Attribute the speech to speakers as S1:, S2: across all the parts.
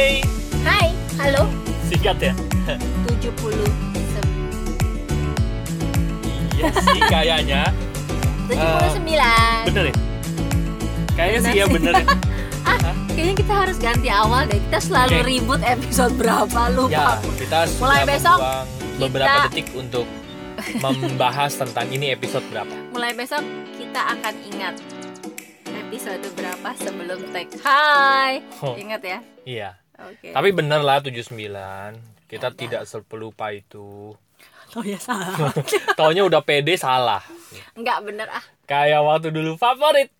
S1: Hey,
S2: Hai, halo.
S1: singkat ya?
S2: 70
S1: iya sih kayaknya.
S2: 79.
S1: Bener ya? Kayaknya sih ya bener ya.
S2: ah, kayaknya kita harus ganti awal deh. Kita selalu
S1: Oke.
S2: ribut episode berapa lupa.
S1: Ya, kita
S2: Mulai besok,
S1: beberapa
S2: kita-
S1: detik untuk membahas tentang ini episode berapa.
S2: Mulai besok kita akan ingat episode berapa sebelum tag. Hai.
S1: Oh.
S2: Ingat ya?
S1: Iya.
S2: Oke.
S1: Tapi bener lah 79. Kita tidak sepelupa itu.
S2: Oh ya salah.
S1: Taunya udah pede salah.
S2: Enggak bener ah.
S1: Kayak waktu dulu favorit.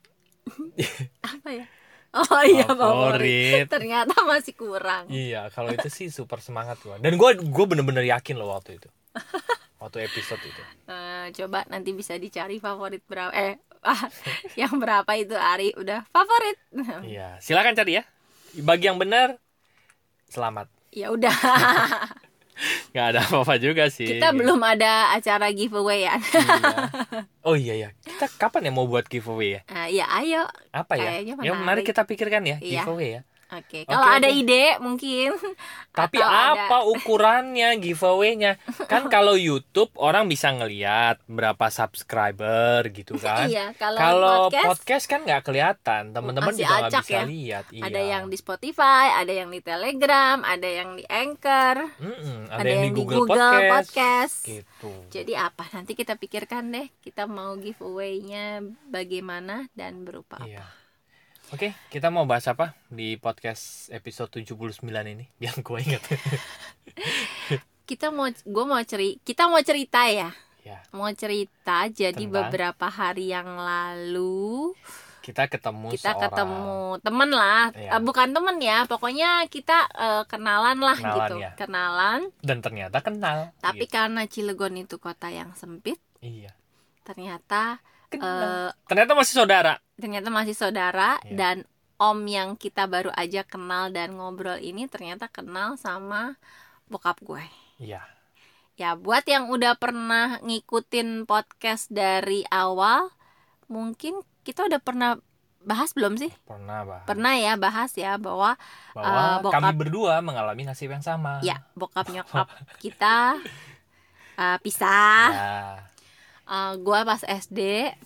S2: Apa ya? Oh iya
S1: Favorit.
S2: favorit. Ternyata masih kurang.
S1: Iya, kalau itu sih super semangat gua. Dan gua gua bener-bener yakin loh waktu itu. Waktu episode itu.
S2: Eh, coba nanti bisa dicari favorit berapa eh ah, yang berapa itu Ari udah favorit
S1: Iya, silakan cari ya. Bagi yang benar selamat.
S2: ya udah
S1: Gak ada apa-apa juga sih.
S2: kita belum ada acara giveaway ya
S1: Iya. Oh iya ya. Kita kapan ya mau buat giveaway ya?
S2: Ah, ya ayo
S1: Apa ya?
S2: Kayaknya
S1: Ya mari
S2: menarik.
S1: kita pikirkan ya
S2: Iya.
S1: giveaway ya.
S2: Oke kalau ada
S1: oke.
S2: ide mungkin
S1: Tapi
S2: Atau ada-
S1: apa ukurannya giveaway-nya? Kan kalau YouTube orang bisa ngeliat berapa subscriber gitu kan.
S2: iya kalau,
S1: Kalau
S2: podcast,
S1: podcast, kan nggak kelihatan, teman-teman juga nggak bisa
S2: ya.
S1: lihat. Iya.
S2: ada yang di Spotify ada yang di Telegram ada yang di Anchor
S1: Mm-mm,
S2: ada, yang, di Google, Podcast.
S1: Gitu.
S2: Jadi apa? Nanti kita pikirkan deh, kita mau giveaway-nya bagaimana dan berupa apa.
S1: Oke, kita mau bahas apa di podcast episode 79 ini? Yang gue ingat.
S2: Kita mau gue mau ceri kita mau cerita ya.
S1: ya,
S2: Mau cerita jadi
S1: Tentang?
S2: beberapa hari yang lalu
S1: kita ketemu
S2: kita
S1: seorang
S2: ketemu temen lah. Eh, bukan temen ya, pokoknya kita eh, kenalan lah
S1: Kenalan,
S2: gitu,
S1: ya.
S2: kenalan.
S1: dan ternyata kenal.
S2: Tapi
S1: Gitu.
S2: karena Cilegon itu kota yang sempit,
S1: iya.
S2: ternyata
S1: Kenal.
S2: eh,
S1: ternyata masih saudara.
S2: Ternyata masih saudara
S1: Iya.
S2: dan om yang kita baru aja kenal dan ngobrol ini ternyata kenal sama bokap gue.
S1: Iya.
S2: Ya buat yang udah pernah ngikutin podcast dari awal, mungkin kita udah pernah bahas belum sih?
S1: Pernah bah.
S2: Pernah ya bahas ya bahwa
S1: Bahwa
S2: eh, bokap-
S1: kami berdua mengalami nasib yang sama.
S2: ya bokap nyokap kita eh, pisah.
S1: Ya.
S2: Eh, gua pas SD,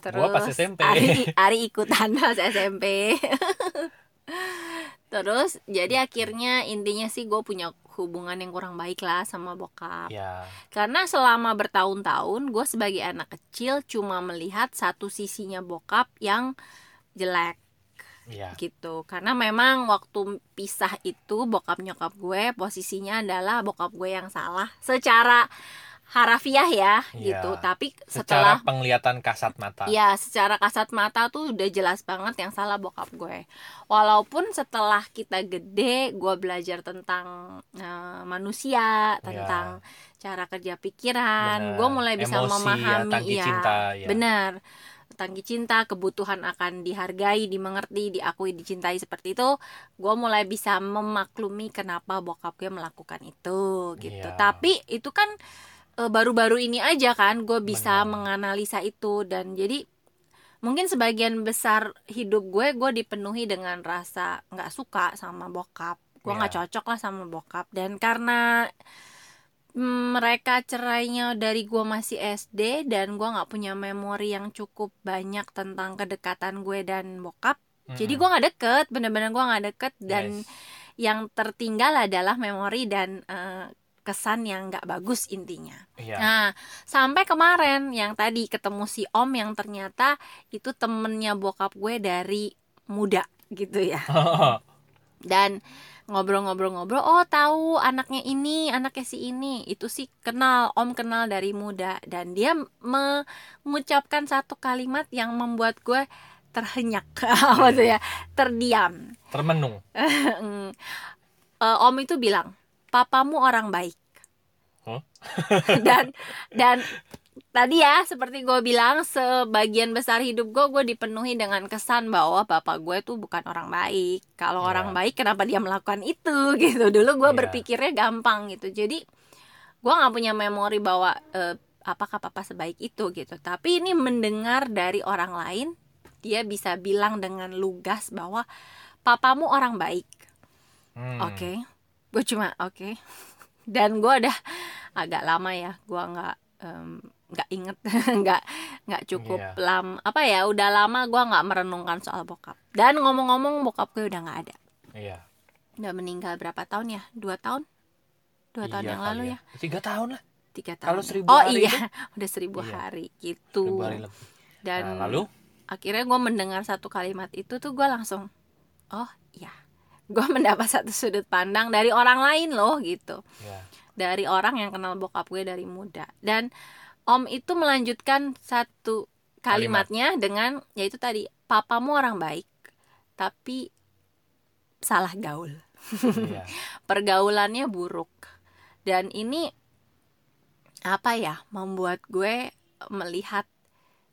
S2: terus
S1: Gua pas SMP.
S2: Ari, Ari ikutan pas SMP. terus jadi akhirnya intinya sih gue punya hubungan yang kurang baik lah sama bokap.
S1: Ya.
S2: Karena selama bertahun-tahun gue sebagai anak kecil cuma melihat satu sisinya bokap yang jelek
S1: Ya.
S2: gitu. Karena memang waktu pisah itu bokap nyokap gue posisinya adalah bokap gue yang salah secara harafiah ya
S1: Iya.
S2: gitu. Tapi
S1: Secara
S2: setelah
S1: penglihatan kasat mata.
S2: Ya, secara kasat mata tuh udah jelas banget yang salah bokap gue. Walaupun setelah kita gede, gue belajar tentang eh, manusia, tentang cara kerja pikiran,
S1: Bener.
S2: gue mulai bisa
S1: Emosi, ya,
S2: memahami, ya,
S1: cinta, ya.
S2: benar. Tangki cinta, kebutuhan akan dihargai, dimengerti, diakui, dicintai seperti itu, gue mulai bisa memaklumi kenapa bokap gue melakukan itu, gitu.
S1: Iya.
S2: Tapi itu kan baru-baru ini aja kan gue bisa
S1: Benar.
S2: menganalisa itu dan jadi mungkin sebagian besar hidup gue gue dipenuhi dengan rasa nggak suka sama bokap gue nggak
S1: Ya.
S2: cocok lah sama bokap dan karena mm, mereka cerainya dari gue masih SD dan gue nggak punya memori yang cukup banyak tentang kedekatan gue dan bokap jadi
S1: Mm-mm.
S2: gue nggak deket bener-bener gue nggak deket dan
S1: Yes.
S2: yang tertinggal adalah memori dan eh, kesan yang nggak bagus intinya
S1: Iya.
S2: Nah, sampai kemarin yang tadi ketemu si Om yang ternyata itu temennya bokap gue dari muda gitu ya. Dan ngobrol-ngobrol-ngobrol, oh tahu anaknya ini, anaknya si ini, itu sih kenal, Om kenal dari muda dan dia mengucapkan satu kalimat yang membuat gue terhenyak, apa tuh ya, terdiam.
S1: Termenung.
S2: Eh, Om itu bilang, papamu orang baik.
S1: Huh?
S2: dan dan tadi ya seperti gue bilang sebagian besar hidup gue gue dipenuhi dengan kesan bahwa bapak gue tuh bukan orang baik kalau
S1: Iya.
S2: orang baik kenapa dia melakukan itu gitu dulu gue
S1: Iya.
S2: berpikirnya gampang gitu jadi gue nggak punya memori bahwa eh, apakah papa sebaik itu gitu tapi ini mendengar dari orang lain dia bisa bilang dengan lugas bahwa papamu orang baik
S1: Hmm.
S2: oke gue cuma oke dan gue udah agak lama ya gue nggak nggak inget nggak nggak cukup
S1: Iya.
S2: lam apa ya udah lama gue nggak merenungkan soal bokap dan ngomong-ngomong bokap gue udah nggak ada
S1: Iya.
S2: udah meninggal berapa tahun ya dua tahun dua tahun
S1: Iya
S2: yang
S1: kali
S2: lalu ya
S1: Tiga tahun lah.
S2: tiga tahun
S1: Kalau
S2: ya.
S1: seribu
S2: oh
S1: hari
S2: iya
S1: itu?
S2: udah seribu
S1: Iya.
S2: hari gitu
S1: Seribu hari lebih.
S2: dan
S1: Nah, lalu?
S2: akhirnya gue mendengar satu kalimat itu tuh gue langsung oh iya gue mendapat satu sudut pandang dari orang lain loh gitu.
S1: Ya.
S2: dari orang yang kenal bokap gue dari muda. Dan om itu melanjutkan satu kalimatnya dengan yaitu tadi papamu orang baik tapi salah gaul.
S1: Iya.
S2: pergaulannya buruk. Dan ini apa ya membuat gue melihat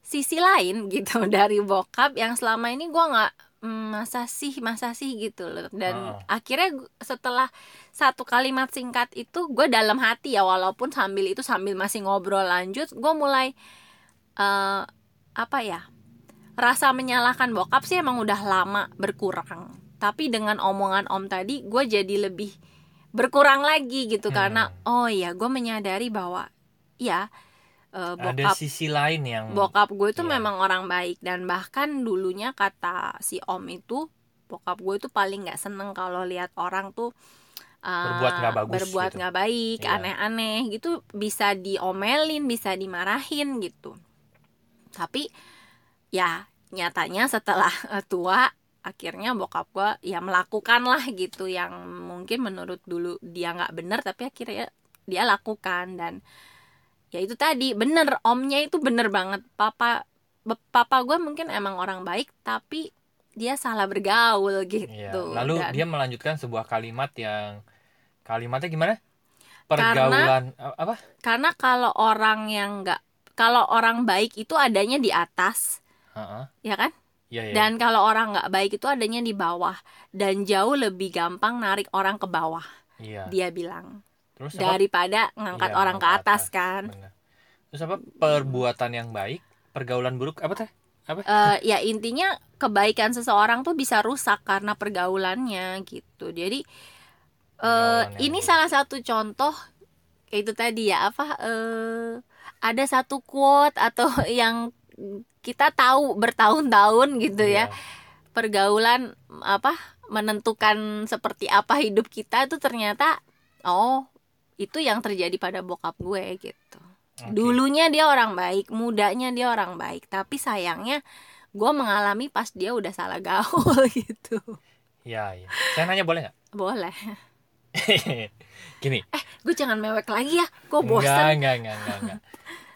S2: sisi lain gitu dari bokap yang selama ini gue nggak "Hmm, masa sih masa sih gitu loh dan
S1: Ah.
S2: akhirnya setelah satu kalimat singkat itu gue dalam hati ya walaupun sambil itu sambil masih ngobrol lanjut gue mulai eh, apa ya rasa menyalahkan bokap sih emang udah lama berkurang tapi dengan omongan om tadi gue jadi lebih berkurang lagi gitu
S1: Hmm.
S2: karena oh iya gue menyadari bahwa ya eh,
S1: Ada
S2: bokap
S1: sisi lain yang
S2: bokap gue itu
S1: Iya.
S2: memang orang baik dan bahkan dulunya kata si om itu bokap gue itu paling nggak seneng kalau lihat orang tuh uh,
S1: Berbuat nggak bagus
S2: berbuat
S1: gitu.
S2: nggak baik
S1: Iya.
S2: aneh-aneh gitu bisa diomelin bisa dimarahin gitu tapi ya nyatanya setelah eh, tua akhirnya bokap gue ya melakukan lah gitu yang mungkin menurut dulu dia nggak bener tapi akhirnya dia lakukan dan ya itu tadi bener omnya itu bener banget papa papa gue mungkin emang orang baik tapi dia salah bergaul gitu
S1: Iya. Lalu
S2: Dan-
S1: dia melanjutkan sebuah kalimat yang kalimatnya gimana? Pergaulan a- apa?
S2: karena kalau orang yang nggak kalau orang baik itu adanya di atas
S1: Heeh.
S2: ya kan
S1: Iya, iya.
S2: dan kalau orang nggak baik itu adanya di bawah dan jauh lebih gampang narik orang ke bawah
S1: Iya.
S2: dia bilang
S1: Terus apa?
S2: daripada ngangkat
S1: Iya,
S2: orang ke atas
S1: atas.
S2: kan
S1: Benar. Terus apa? Perbuatan yang baik, pergaulan buruk apa teh? Apa?
S2: Eh, ya intinya kebaikan seseorang tuh bisa rusak karena pergaulannya gitu jadi eh
S1: yang
S2: ini
S1: buruk.
S2: salah satu contoh itu tadi ya apa eh ada satu quote atau yang kita tahu bertahun-tahun gitu ya
S1: Iya.
S2: pergaulan apa menentukan seperti apa hidup kita itu ternyata oh itu yang terjadi pada bokap gue gitu
S1: Oke.
S2: dulunya dia orang baik mudanya dia orang baik tapi sayangnya gue mengalami pas dia udah salah gaul gitu
S1: Iya, iya. Saya nanya boleh nggak?
S2: boleh
S1: gini.
S2: gue jangan mewek lagi ya gue
S1: Enggak,
S2: bosan
S1: enggak, enggak, enggak, enggak.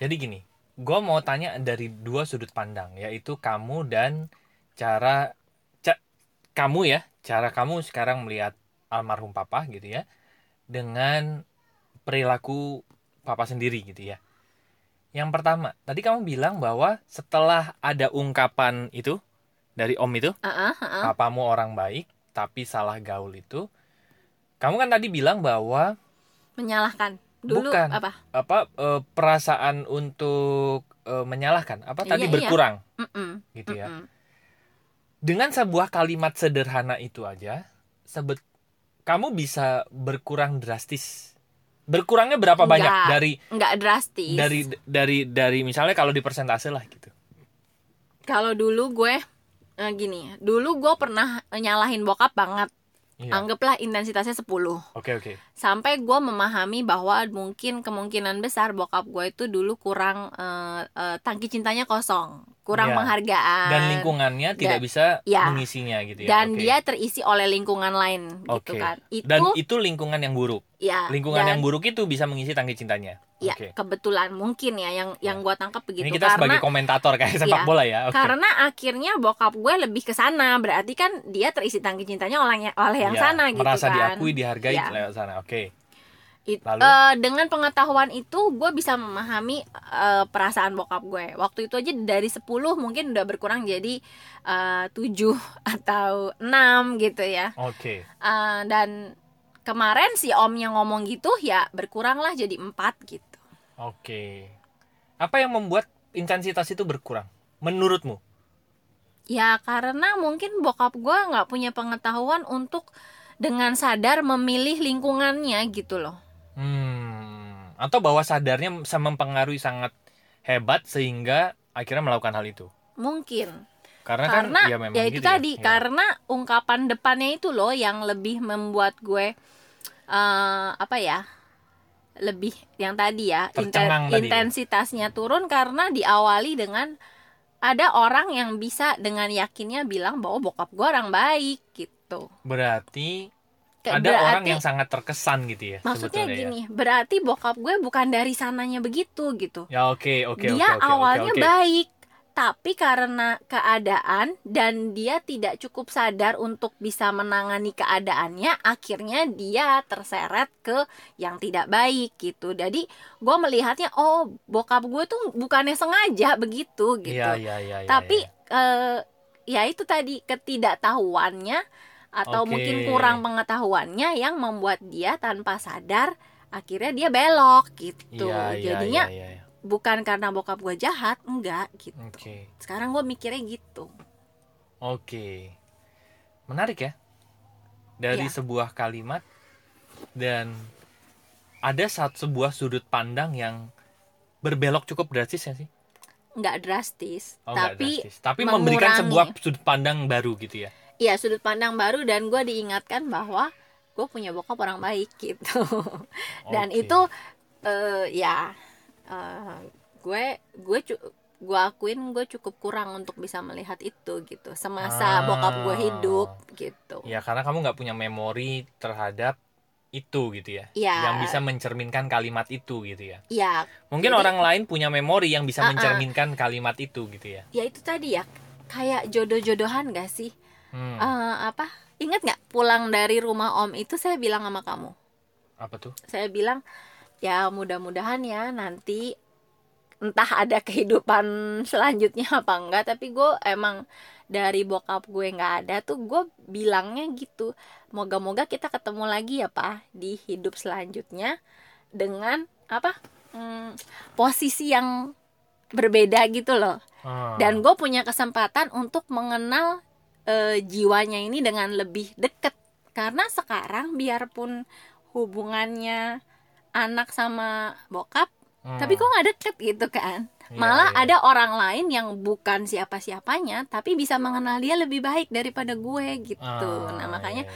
S1: Jadi gini, gue mau tanya dari dua sudut pandang, yaitu kamu dan cara ca- kamu ya, cara kamu sekarang melihat almarhum papa gitu ya, dengan perilaku papa sendiri gitu ya. Yang pertama, tadi kamu bilang bahwa setelah ada ungkapan itu dari om itu,
S2: Heeh, heeh.
S1: papamu orang baik tapi salah gaul itu, kamu kan tadi bilang bahwa
S2: menyalahkan dulu
S1: Bukan.
S2: apa
S1: apa eh, perasaan untuk eh, menyalahkan apa tadi
S2: Iya, iya.
S1: berkurang
S2: Mm-mm,
S1: gitu ya dengan sebuah kalimat sederhana itu aja sebet kamu bisa berkurang drastis berkurangnya berapa banyak?
S2: Enggak.
S1: dari
S2: nggak drastis.
S1: dari dari dari misalnya kalau di persentase lah gitu.
S2: Kalau dulu gue eh, gini dulu gue pernah nyalahin bokap banget.
S1: Iya.
S2: anggaplah intensitasnya 10
S1: oke oke.
S2: Sampai gue memahami bahwa mungkin kemungkinan besar bokap gue itu dulu kurang eh, eh, tangki cintanya kosong kurang
S1: Iya.
S2: penghargaan.
S1: dan lingkungannya tidak
S2: Da-
S1: bisa
S2: ya.
S1: mengisinya gitu ya.
S2: Dan
S1: Oke.
S2: dia terisi oleh lingkungan lain gitu
S1: Oke.
S2: kan. Itu
S1: dan itu lingkungan yang buruk.
S2: Ya
S1: lingkungan
S2: dan-
S1: yang buruk itu bisa mengisi tangki cintanya.
S2: Ya
S1: oke.
S2: kebetulan mungkin ya yang yang gue tangkap begitu
S1: ini kita sebagai
S2: karena
S1: komentator kayak sepak
S2: Iya.
S1: bola ya. Oke.
S2: karena akhirnya bokap gue lebih ke sana. Berarti kan dia terisi tangki cintanya oleh oleh yang
S1: Iya,
S2: sana gitu
S1: merasa
S2: kan.
S1: diakui dihargai
S2: Iya.
S1: lewat sana. Oke
S2: It-
S1: Lalu?
S2: eh, dengan pengetahuan itu gue bisa memahami eh, perasaan bokap gue waktu itu aja dari 10 mungkin udah berkurang jadi eh, 7 atau 6 gitu ya
S1: oke
S2: Eh, dan kemarin si omnya ngomong gitu ya berkuranglah jadi 4 gitu
S1: Oke. Apa yang membuat intensitas itu berkurang? Menurutmu?
S2: ya karena mungkin bokap gue nggak punya pengetahuan untuk dengan sadar memilih lingkungannya gitu loh
S1: hmm atau bahwa sadarnya bisa mempengaruhi sangat hebat sehingga akhirnya melakukan hal itu
S2: mungkin
S1: karena,
S2: karena
S1: kan ya memang
S2: ya itu
S1: gitu
S2: tadi
S1: ya.
S2: karena ungkapan depannya itu loh yang lebih membuat gue eh apa ya lebih yang tadi ya inten-
S1: tadi.
S2: intensitasnya turun karena diawali dengan ada orang yang bisa dengan yakinnya bilang bahwa bokap gue orang baik gitu
S1: berarti Ada orang
S2: berarti-
S1: yang sangat terkesan gitu ya
S2: maksudnya
S1: ya.
S2: gini berarti bokap gue bukan dari sananya begitu gitu
S1: ya oke oke oke
S2: dia
S1: oke, oke,
S2: awalnya
S1: oke.
S2: baik tapi karena keadaan dan dia tidak cukup sadar untuk bisa menangani keadaannya akhirnya dia terseret ke yang tidak baik gitu jadi gue melihatnya oh bokap gue tuh bukannya sengaja begitu gitu
S1: Iya, iya, iya, iya,
S2: tapi
S1: iya.
S2: eh, ya itu tadi ketidaktahuannya atau
S1: Oke.
S2: mungkin kurang pengetahuannya yang membuat dia tanpa sadar akhirnya dia belok gitu
S1: Iya, iya,
S2: jadinya
S1: iya, iya, iya.
S2: bukan karena bokap gue jahat enggak gitu
S1: oke
S2: sekarang gue mikirnya gitu
S1: Oke, menarik ya. Dari
S2: Iya.
S1: sebuah kalimat dan ada satu sebuah sudut pandang yang berbelok cukup drastis ya sih.
S2: nggak drastis
S1: Oh, nggak
S2: tapi
S1: drastis. tapi memberikan sebuah sudut pandang baru gitu ya.
S2: Iya sudut pandang baru dan gue diingatkan bahwa gue punya bokap orang baik gitu dan
S1: Oke.
S2: itu eh, ya eh, gue gue gue akuin gue cukup kurang untuk bisa melihat itu gitu semasa
S1: Ah.
S2: bokap gue hidup gitu
S1: Ya karena kamu nggak punya memori terhadap itu gitu ya.
S2: Iya.
S1: Yang bisa mencerminkan kalimat itu gitu ya.
S2: ya
S1: Mungkin
S2: Jadi-
S1: orang lain punya memori yang bisa
S2: Ah, ah.
S1: mencerminkan kalimat itu gitu ya.
S2: ya itu tadi ya kayak jodoh-jodohan gak sih
S1: Hmm.
S2: Eh, apa ingat nggak pulang dari rumah om itu saya bilang sama kamu
S1: Apa tuh?
S2: saya bilang ya mudah-mudahan ya nanti entah ada kehidupan selanjutnya apa enggak tapi gue emang dari bokap gue nggak ada tuh gue bilangnya gitu moga-moga kita ketemu lagi ya pak di hidup selanjutnya dengan apa hmm, posisi yang berbeda gitu loh
S1: Ah.
S2: dan gue punya kesempatan untuk mengenal eh, jiwanya ini dengan lebih deket karena sekarang biarpun hubungannya anak sama bokap
S1: Hmm.
S2: tapi kok nggak deket gitu kan
S1: Iya,
S2: malah
S1: iya.
S2: ada orang lain yang bukan siapa-siapanya tapi bisa mengenal dia lebih baik daripada gue gitu
S1: Ah,
S2: nah makanya
S1: iya,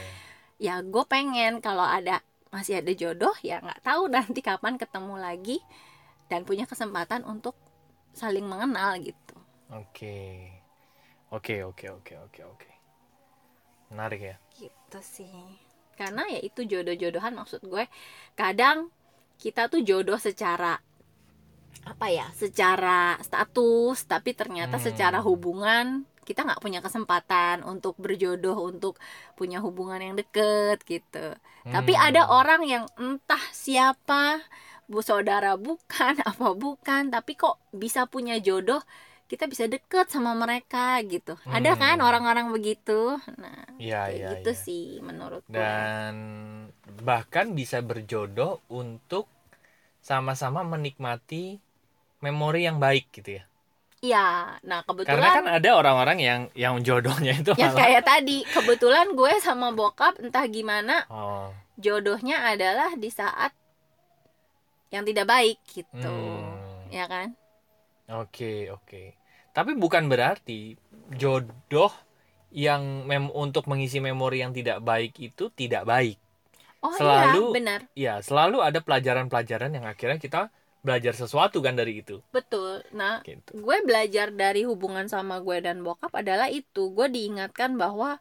S1: iya.
S2: ya gue pengen kalau ada masih ada jodoh ya nggak tahu nanti kapan ketemu lagi dan punya kesempatan untuk saling mengenal gitu
S1: Oke. Oke, oke, oke, oke, oke. Menarik ya.
S2: gitu sih karena ya itu jodoh-jodohan maksud gue kadang kita tuh jodoh secara apa ya secara status tapi ternyata
S1: Hmm.
S2: secara hubungan kita nggak punya kesempatan untuk berjodoh untuk punya hubungan yang deket gitu tapi
S1: Hmm.
S2: ada orang yang entah siapa bu saudara bukan apa bukan tapi kok bisa punya jodoh kita bisa deket sama mereka gitu ada
S1: Hmm.
S2: kan orang-orang begitu nah kayak
S1: iya,
S2: gitu
S1: iya.
S2: sih menurut gue
S1: Dan bahkan bisa berjodoh untuk sama-sama menikmati memori yang baik gitu ya.
S2: Iya, nah
S1: Karena
S2: kebetulan
S1: kan ada orang-orang yang yang jodohnya itu
S2: ya
S1: malah
S2: kayak tadi kebetulan gue sama bokap entah gimana
S1: Oh.
S2: jodohnya adalah di saat yang tidak baik gitu,
S1: Hmm.
S2: ya kan?
S1: Oke, oke. Tapi bukan berarti jodoh yang mem untuk mengisi memori yang tidak baik itu tidak baik.
S2: Oh
S1: Selalu-
S2: iya, benar,
S1: Ya, selalu ada pelajaran-pelajaran yang akhirnya kita belajar sesuatu kan dari itu.
S2: betul. Nah,
S1: Gitu.
S2: gue belajar dari hubungan sama gue dan bokap adalah itu. Gue diingatkan bahwa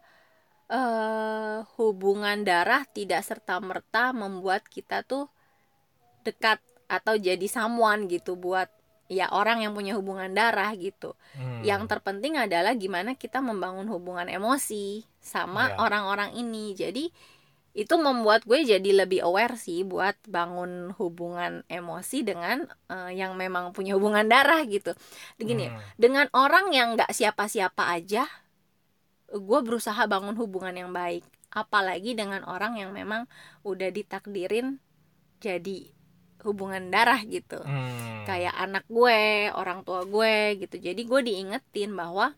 S2: eh hubungan darah tidak serta merta membuat kita tuh dekat atau jadi someone gitu buat ya orang yang punya hubungan darah gitu.
S1: Hmm.
S2: Yang terpenting adalah gimana kita membangun hubungan emosi sama
S1: Iya.
S2: orang-orang ini. Jadi itu membuat gue jadi lebih aware sih buat bangun hubungan emosi dengan eh, yang memang punya hubungan darah gitu. Begini,
S1: Hmm.
S2: dengan orang yang nggak siapa-siapa aja, gue berusaha bangun hubungan yang baik. Apalagi dengan orang yang memang udah ditakdirin jadi hubungan darah gitu.
S1: Hmm.
S2: kayak anak gue, orang tua gue gitu. Jadi gue diingetin bahwa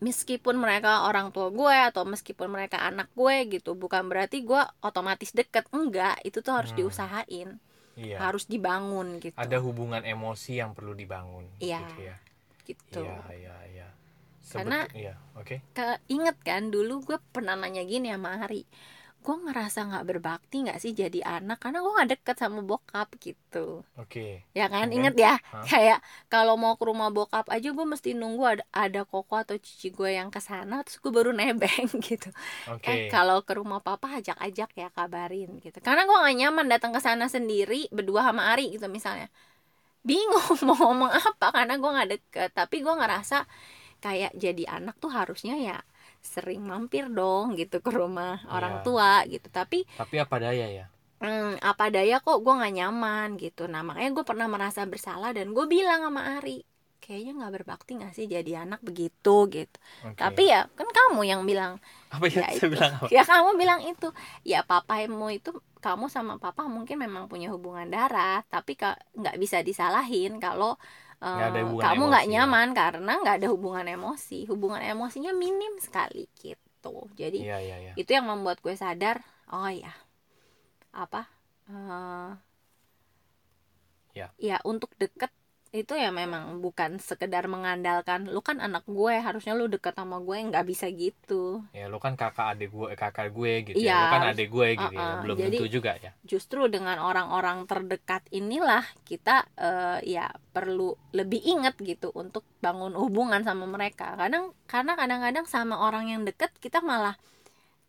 S2: meskipun mereka orang tua gue atau meskipun mereka anak gue gitu bukan berarti gue otomatis deket. Enggak itu tuh harus
S1: Hmm.
S2: diusahain.
S1: Iya.
S2: Harus dibangun gitu.
S1: Ada hubungan emosi yang perlu dibangun
S2: Iya.
S1: gitu ya.
S2: Gitu.
S1: Iya iya iya.
S2: Karena-
S1: Sebet- iya oke.
S2: keinget kan dulu gue pernah nanya gini sama Ari gue ngerasa nggak berbakti nggak sih jadi anak? Karena gue nggak deket sama bokap gitu.
S1: Oke.
S2: Ya kan?
S1: Oke.
S2: inget ya?
S1: Hah?
S2: kayak kalau mau ke rumah bokap aja gue mesti nunggu ada ada koko atau cici gue yang ke sana terus gue baru nebeng gitu.
S1: Oke.
S2: Eh kalau ke rumah papa ajak-ajak ya kabarin gitu. Karena gue gak nyaman datang ke sana sendiri berdua sama Ari gitu misalnya. Bingung mau ngomong apa karena gue nggak deket. Tapi gue ngerasa kayak jadi anak tuh harusnya ya sering mampir dong gitu ke rumah orang
S1: Iya.
S2: tua gitu. Tapi
S1: tapi apa daya ya?
S2: Hmm, apa daya kok? Gue nggak nyaman gitu. Nah makanya gue pernah merasa bersalah dan gue bilang sama Ari kayaknya nggak berbakti nggak sih jadi anak begitu? Gitu.
S1: Oke.
S2: tapi ya kan kamu yang bilang.
S1: Apa ya,
S2: ya itu.
S1: bilang apa?
S2: Ya kamu bilang itu. Ya papamu itu kamu sama papa mungkin memang punya hubungan darah tapi nggak bisa disalahin kalau
S1: ada hubungan
S2: kamu nggak
S1: emosi. ya.
S2: nyaman karena nggak ada hubungan emosi. Hubungan emosinya minim sekali gitu. Jadi
S1: iya iya iya.
S2: itu yang membuat gue sadar oh ya apa? Eh,
S1: Ya.
S2: ya untuk deket itu ya memang bukan sekedar mengandalkan lu kan anak gue harusnya lu deket sama gue. Nggak bisa gitu.
S1: Ya lu kan kakak adik gue eh, kakak gue gitu ya.
S2: Iya,
S1: lu kan adik gue gitu ya.
S2: uh-uh,
S1: belum
S2: jadi-
S1: tentu juga ya.
S2: justru dengan orang-orang terdekat inilah kita eh, ya perlu lebih ingat gitu untuk bangun hubungan sama mereka. Kadang karena kadang-kadang sama orang yang deket kita malah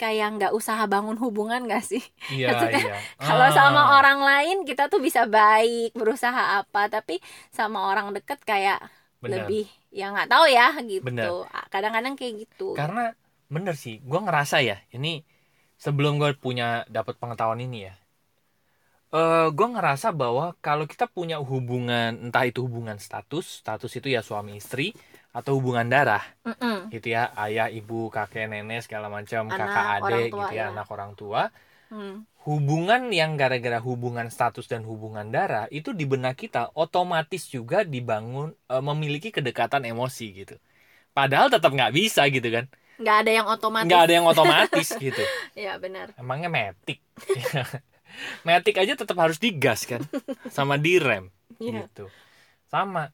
S2: kayak nggak usaha bangun hubungan gak sih?
S1: Iya
S2: Maksudnya,
S1: iya.
S2: kalau
S1: Ah,
S2: sama orang lain kita tuh bisa baik berusaha apa tapi sama orang deket kayak
S1: bener.
S2: lebih ya nggak tahu ya gitu. Kadang-kadang kayak gitu.
S1: Karena bener sih gue ngerasa ya ini sebelum gue punya dapat pengetahuan ini ya eh gue ngerasa bahwa kalau kita punya hubungan entah itu hubungan status status itu ya suami istri atau hubungan darah.
S2: Mm-mm.
S1: gitu ya ayah ibu kakek nenek segala macam kakak adik
S2: tua,
S1: gitu ya
S2: ya.
S1: anak orang tua.
S2: Hmm.
S1: hubungan yang gara-gara hubungan status dan hubungan darah itu di benak kita otomatis juga dibangun eh, memiliki kedekatan emosi gitu. Padahal tetap nggak bisa gitu kan.
S2: Nggak ada yang otomatis.
S1: Nggak ada yang otomatis gitu.
S2: Ya benar.
S1: Emangnya metik? Metik aja tetap harus digas kan sama direm
S2: Iya.
S1: gitu. Sama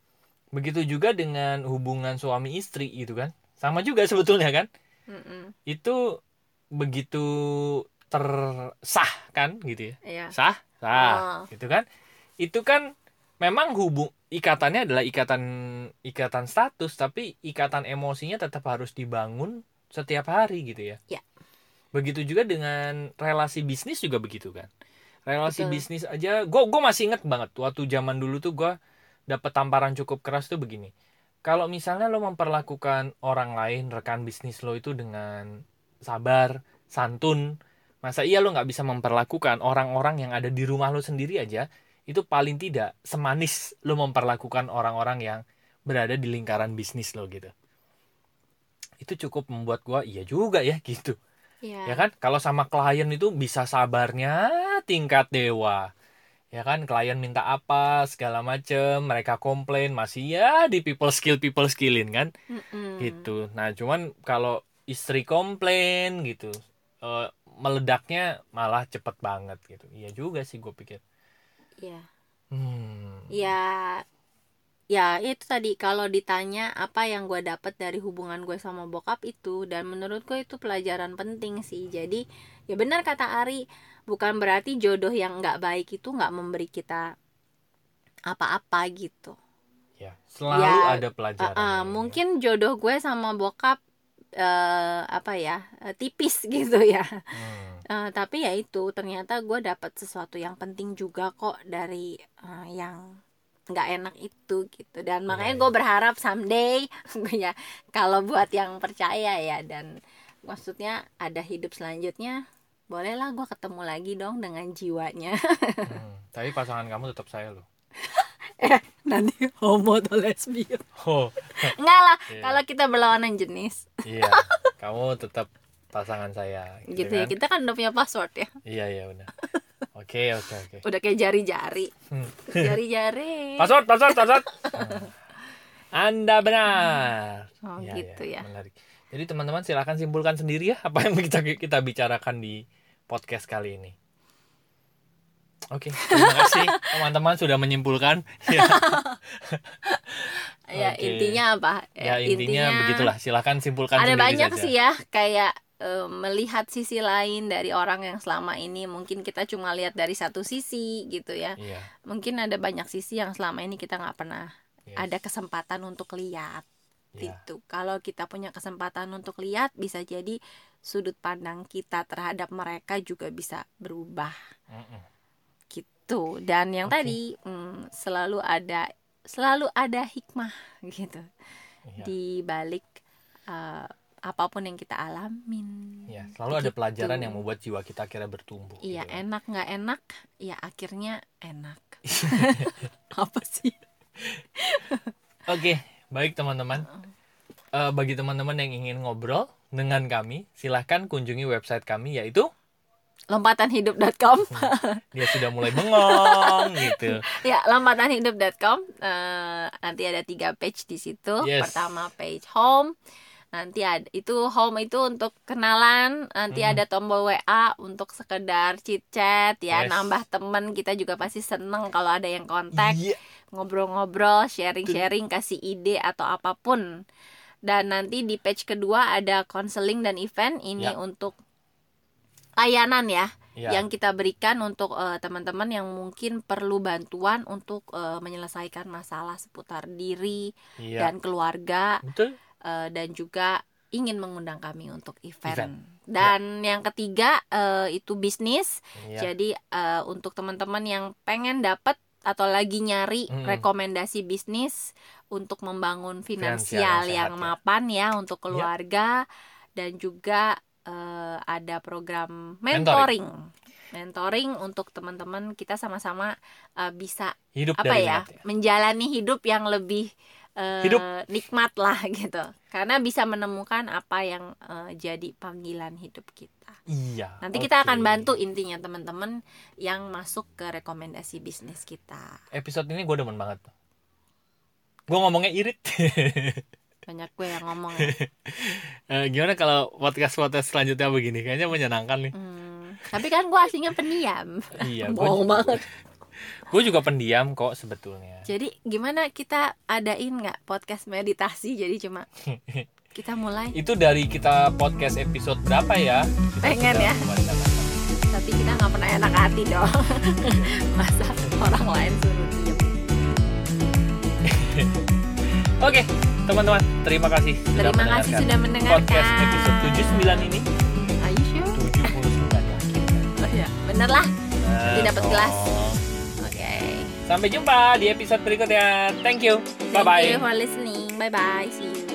S1: begitu juga dengan hubungan suami istri gitu kan sama juga sebetulnya kan
S2: Mm-mm.
S1: itu begitu tersah kan gitu ya
S2: Iya.
S1: sah
S2: Oh.
S1: sah gitu kan itu kan memang hubung ikatannya adalah ikatan ikatan status tapi ikatan emosinya tetap harus dibangun setiap hari gitu ya
S2: Ya.
S1: begitu juga dengan relasi bisnis juga begitu kan relasi
S2: Betul.
S1: bisnis aja gue gue masih inget banget waktu zaman dulu tuh gue dapat tamparan cukup keras tuh begini. Kalau misalnya lo memperlakukan orang lain rekan bisnis lo itu dengan sabar santun masa iya lo nggak bisa memperlakukan orang-orang yang ada di rumah lo sendiri aja? Itu paling tidak semanis lo memperlakukan orang-orang yang berada di lingkaran bisnis lo gitu. Itu cukup membuat gua iya juga ya gitu.
S2: Iya.
S1: ya kan? Kalau sama klien itu bisa sabarnya tingkat dewa ya kan klien minta apa segala macem mereka komplain masih ya di people skill people skillin kan?
S2: Mm-mm.
S1: gitu. Nah cuman kalau istri komplain gitu eh, meledaknya malah cepet banget gitu. Iya juga sih gue pikir.
S2: Iya.
S1: hmm.
S2: Ya ya itu tadi kalau ditanya apa yang gue dapat dari hubungan gue sama bokap itu dan menurut gue itu pelajaran penting sih. Jadi ya benar kata Ari bukan berarti jodoh yang nggak baik itu nggak memberi kita apa-apa gitu
S1: ya selalu
S2: Ya,
S1: ada pelajaran
S2: Uh, uh,
S1: ya.
S2: mungkin jodoh gue sama bokap eh, apa ya eh, tipis gitu ya
S1: Hmm,
S2: Eh, tapi ya itu ternyata gue dapat sesuatu yang penting juga kok dari eh, yang nggak enak itu gitu dan makanya
S1: Iya,
S2: gue
S1: iya.
S2: berharap someday ya kalau buat yang percaya ya dan maksudnya ada hidup selanjutnya bolehlah gue ketemu lagi dong dengan jiwanya
S1: hmm. tapi pasangan kamu tetap saya loh
S2: nanti homo atau lesbian
S1: oh
S2: enggak lah
S1: Iya.
S2: kalau kita berlawanan jenis
S1: iya kamu tetap pasangan saya
S2: gitu ya
S1: kan?
S2: kita kan udah punya password ya
S1: iya iya udah oke oke oke
S2: udah kayak jari-jari
S1: Hmm.
S2: jari-jari
S1: password password password Hmm. anda benar
S2: Oh,
S1: Iya,
S2: gitu
S1: iya,
S2: ya.
S1: menarik Jadi teman-teman silahkan simpulkan sendiri ya apa yang kita kita bicarakan di podcast kali ini. Oke, terima kasih teman-teman sudah menyimpulkan. ya,
S2: ya
S1: Oke.
S2: intinya apa?
S1: ya intinya, begitulah. Silahkan simpulkan
S2: Ada banyak
S1: saja.
S2: sih ya kayak eh, melihat sisi lain dari orang yang selama ini mungkin kita cuma lihat dari satu sisi gitu ya.
S1: Iya.
S2: Mungkin ada banyak sisi yang selama ini kita nggak pernah
S1: yes,
S2: ada kesempatan untuk lihat
S1: iya.
S2: gitu. Kalau kita punya kesempatan untuk lihat bisa jadi sudut pandang kita terhadap mereka juga bisa berubah
S1: Mm-mm.
S2: gitu. Dan yang
S1: Oke.
S2: tadi mm, selalu ada selalu ada hikmah gitu
S1: Iya.
S2: di balik eh, apa pun yang kita alamin.
S1: Iya, selalu ada
S2: Gitu.
S1: pelajaran yang membuat jiwa kita akhirnya bertumbuh.
S2: Iya,
S1: gitu.
S2: enak nggak enak, ya akhirnya enak. Apa sih?
S1: Oke, baik teman-teman. Eh, bagi teman-teman yang ingin ngobrol dengan kami, silahkan kunjungi website kami yaitu
S2: Lompatanhidup.com.
S1: dia sudah mulai bengong gitu.
S2: ya, lompatanhidup.com. Eh, nanti ada tiga page di situ.
S1: Yes.
S2: Pertama page home. Nanti ada itu home itu untuk kenalan. Nanti
S1: Mhm.
S2: ada tombol WA untuk sekedar chit chat ya,
S1: Yes.
S2: nambah temen. Kita juga pasti seneng kalau ada yang kontak.
S1: Iya.
S2: ngobrol-ngobrol, sharing-sharing, kasih ide atau apa pun. Dan nanti di page kedua ada konseling dan event ini
S1: Ya.
S2: untuk layanan ya
S1: Iya.
S2: yang kita berikan untuk eh, teman-teman yang mungkin perlu bantuan untuk eh, menyelesaikan masalah seputar diri
S1: Iya.
S2: dan keluarga
S1: Betul.
S2: eh, dan juga ingin mengundang kami untuk event.
S1: Event.
S2: Dan yang ketiga eh, itu bisnis.
S1: Iya.
S2: Jadi eh, untuk teman-teman yang pengen dapat atau lagi nyari
S1: Mm.
S2: rekomendasi bisnis untuk membangun
S1: Finansial
S2: finansial
S1: yang sehat ya.
S2: mapan ya untuk keluarga dan juga eh, ada program mentoring. Mentoring untuk teman-teman kita sama-sama eh, bisa
S1: Hidup
S2: apa ya
S1: ya.
S2: menjalani hidup yang lebih eh,
S1: Hidup.
S2: nikmat lah gitu. Karena bisa menemukan apa yang eh, jadi panggilan hidup kita.
S1: Iya.
S2: Nanti kita akan bantu intinya teman-teman yang masuk ke rekomendasi bisnis kita.
S1: Episode ini gue demen banget. Gue ngomongnya irit.
S2: Banyak gue yang ngomong. ya.
S1: Eh, gimana kalau podcast podcast selanjutnya begini? Kayaknya menyenangkan nih.
S2: Hmm, tapi kan gue aslinya pendiam.
S1: Iya.
S2: Bohong banget.
S1: Gue juga pendiam kok sebetulnya.
S2: Jadi gimana kita adain nggak podcast meditasi? Jadi cuma kita mulai.
S1: Itu dari kita podcast episode berapa ya? Kita
S2: Pengen
S1: sudah
S2: ya. Tapi kita nggak pernah enak hati dong. Masa orang lain suruh diem.
S1: Oke, teman-teman, terima kasih sudah
S2: Terima kasih
S1: mendengarkan
S2: sudah mendengarkan.
S1: podcast episode 79 ini.
S2: Are you sure?
S1: 79 ya.
S2: Oh ya, bener lah. Nanti dapat
S1: Oh.
S2: gelas.
S1: Sampai jumpa di episode berikutnya. Thank you.
S2: Thank
S1: Bye bye.
S2: you for listening. Bye bye. See you.